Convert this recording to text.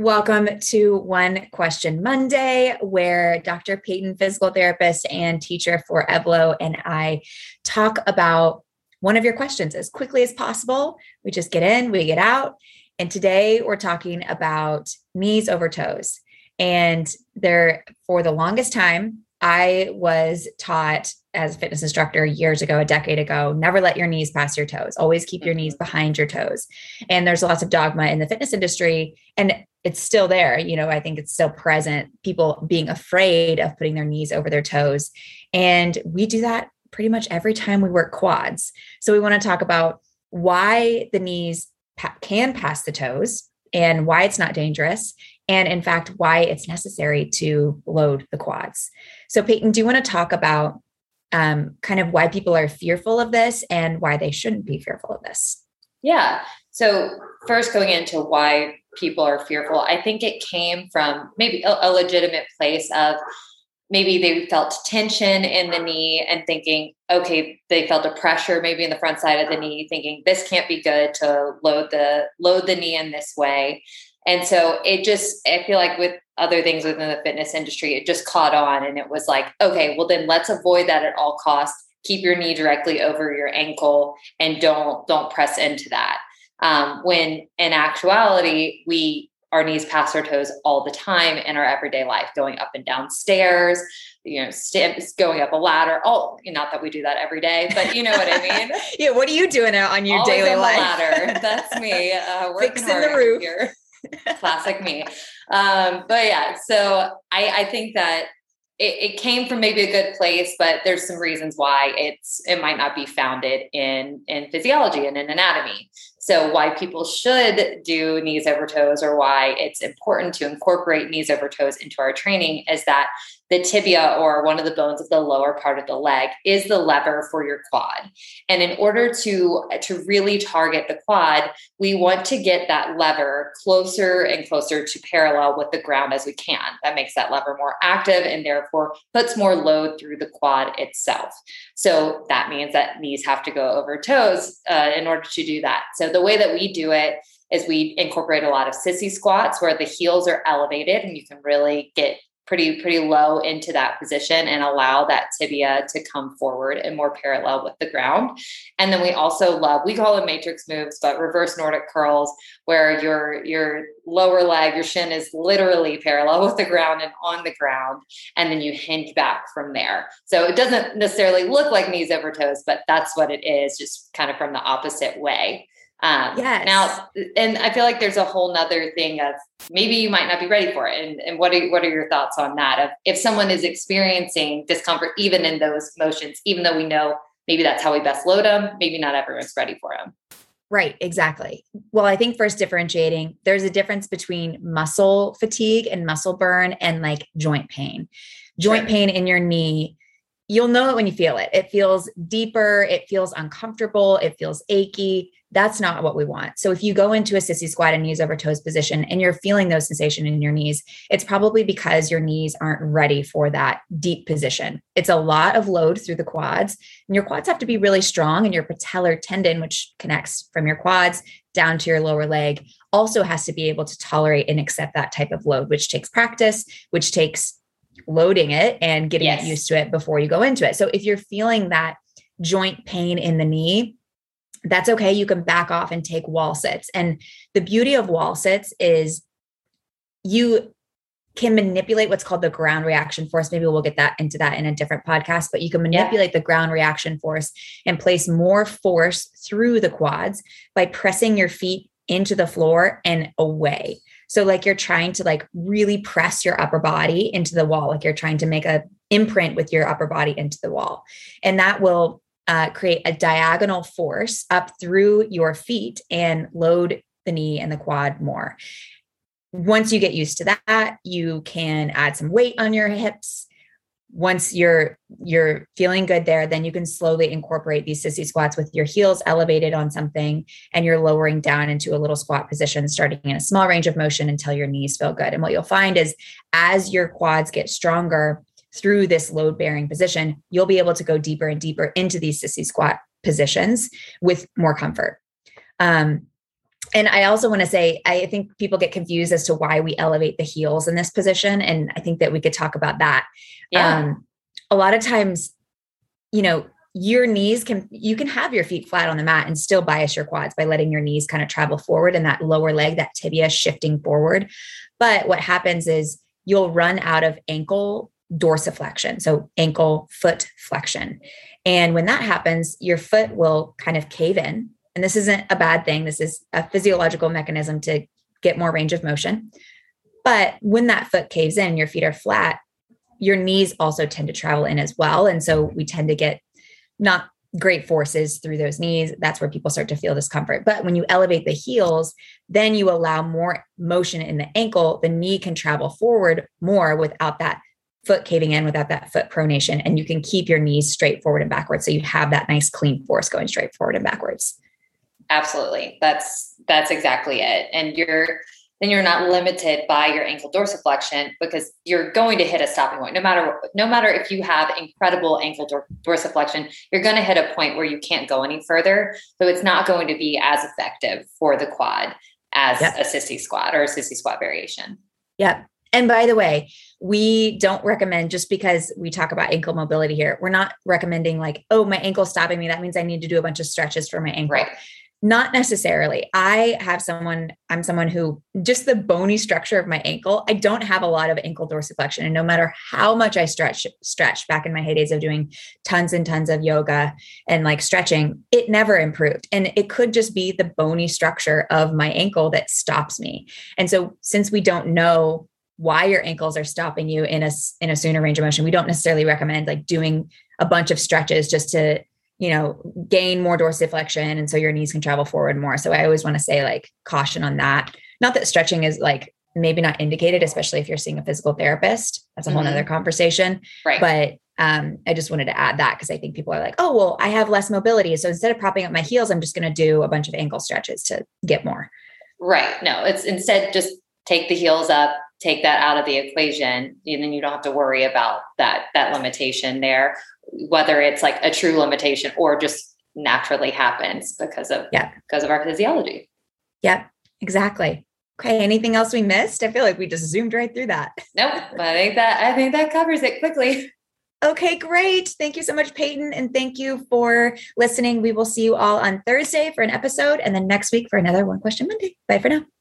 Welcome to One Question Monday, where Dr. Peyton, physical therapist and teacher for Evlo, and I talk about one of your questions as quickly as possible. We just get in, we get out. And today we're talking about knees over toes. And there, for the longest time, I was taught as a fitness instructor years ago, a decade ago, never let your knees pass your toes. Always keep your knees mm-hmm. behind your toes. And there's lots of dogma in the fitness industry. And it's still there. You know, I think it's still present. People being afraid of putting their knees over their toes. And we do that pretty much every time we work quads. So we want to talk about why the knees pa- can pass the toes and why it's not dangerous and in fact why it's necessary to load the quads so peyton do you want to talk about um, kind of why people are fearful of this and why they shouldn't be fearful of this yeah so first going into why people are fearful i think it came from maybe a, a legitimate place of maybe they felt tension in the knee and thinking, okay, they felt a pressure maybe in the front side of the knee, thinking this can't be good to load the load the knee in this way. And so it just, I feel like with other things within the fitness industry, it just caught on and it was like, okay, well then let's avoid that at all costs. Keep your knee directly over your ankle and don't don't press into that. Um, when in actuality, we our knees pass our toes all the time in our everyday life, going up and down stairs, you know, steps, going up a ladder. Oh, not that we do that every day, but you know what I mean. yeah. What are you doing out on your Always daily on life? ladder. That's me. Uh, Fixing the roof. Here. Classic me. Um, but yeah, so I, I think that it, it, came from maybe a good place, but there's some reasons why it's it might not be founded in in physiology and in anatomy. So, why people should do knees over toes or why it's important to incorporate knees over toes into our training is that the tibia or one of the bones of the lower part of the leg is the lever for your quad. And in order to to really target the quad we want to get that lever closer and closer to parallel with the ground as we can. That makes that lever more active and therefore puts more load through the quad itself. So that means that knees have to go over toes uh, in order to do that. So the way that we do it is we incorporate a lot of sissy squats where the heels are elevated and you can really get pretty pretty low into that position and allow that tibia to come forward and more parallel with the ground. And then we also love we call them matrix moves but reverse nordic curls where your your lower leg your shin is literally parallel with the ground and on the ground and then you hinge back from there. So it doesn't necessarily look like knees over toes but that's what it is just kind of from the opposite way um, yes. Now, and I feel like there's a whole nother thing of maybe you might not be ready for it. And, and what are what are your thoughts on that? Of if someone is experiencing discomfort even in those motions, even though we know maybe that's how we best load them, maybe not everyone's ready for them. Right, exactly. Well, I think first differentiating, there's a difference between muscle fatigue and muscle burn and like joint pain. Joint sure. pain in your knee you'll know it when you feel it. It feels deeper, it feels uncomfortable, it feels achy. That's not what we want. So if you go into a sissy squat and knees over toes position and you're feeling those sensation in your knees, it's probably because your knees aren't ready for that deep position. It's a lot of load through the quads, and your quads have to be really strong and your patellar tendon which connects from your quads down to your lower leg also has to be able to tolerate and accept that type of load, which takes practice, which takes loading it and getting yes. used to it before you go into it. So if you're feeling that joint pain in the knee, that's okay. You can back off and take wall sits. And the beauty of wall sits is you can manipulate what's called the ground reaction force. Maybe we'll get that into that in a different podcast, but you can manipulate yeah. the ground reaction force and place more force through the quads by pressing your feet into the floor and away. So like you're trying to like really press your upper body into the wall, like you're trying to make a imprint with your upper body into the wall. And that will uh, create a diagonal force up through your feet and load the knee and the quad more. Once you get used to that, you can add some weight on your hips. Once you're you're feeling good there, then you can slowly incorporate these sissy squats with your heels elevated on something and you're lowering down into a little squat position, starting in a small range of motion until your knees feel good. And what you'll find is as your quads get stronger, through this load bearing position, you'll be able to go deeper and deeper into these sissy squat positions with more comfort. Um, and I also want to say, I think people get confused as to why we elevate the heels in this position. And I think that we could talk about that. Yeah. Um, a lot of times, you know, your knees can, you can have your feet flat on the mat and still bias your quads by letting your knees kind of travel forward and that lower leg, that tibia shifting forward. But what happens is you'll run out of ankle dorsiflexion. So ankle foot flexion. And when that happens, your foot will kind of cave in and this isn't a bad thing. This is a physiological mechanism to get more range of motion. But when that foot caves in, your feet are flat, your knees also tend to travel in as well. And so we tend to get not great forces through those knees. That's where people start to feel discomfort. But when you elevate the heels, then you allow more motion in the ankle. The knee can travel forward more without that foot caving in, without that foot pronation. And you can keep your knees straight forward and backwards. So you have that nice clean force going straight forward and backwards. Absolutely. That's that's exactly it. And you're then you're not limited by your ankle dorsiflexion because you're going to hit a stopping point. No matter no matter if you have incredible ankle dorsiflexion, you're going to hit a point where you can't go any further. So it's not going to be as effective for the quad as yep. a sissy squat or a sissy squat variation. Yep. And by the way, we don't recommend just because we talk about ankle mobility here, we're not recommending like, oh, my ankle's stopping me. That means I need to do a bunch of stretches for my ankle. Right. Not necessarily. I have someone, I'm someone who just the bony structure of my ankle, I don't have a lot of ankle dorsiflexion. And no matter how much I stretch, stretch back in my heydays of doing tons and tons of yoga and like stretching, it never improved. And it could just be the bony structure of my ankle that stops me. And so since we don't know why your ankles are stopping you in a in a sooner range of motion, we don't necessarily recommend like doing a bunch of stretches just to you know, gain more dorsiflexion. And so your knees can travel forward more. So I always want to say, like, caution on that. Not that stretching is like maybe not indicated, especially if you're seeing a physical therapist. That's a whole mm-hmm. other conversation. Right. But um, I just wanted to add that because I think people are like, oh, well, I have less mobility. So instead of propping up my heels, I'm just going to do a bunch of ankle stretches to get more. Right. No, it's instead just take the heels up, take that out of the equation, and then you don't have to worry about that that limitation there whether it's like a true limitation or just naturally happens because of yeah. because of our physiology. Yep exactly. Okay anything else we missed? I feel like we just zoomed right through that. Nope i think that i think that covers it quickly. Okay great. Thank you so much peyton and thank you for listening. We will see you all on thursday for an episode and then next week for another one question monday. Bye for now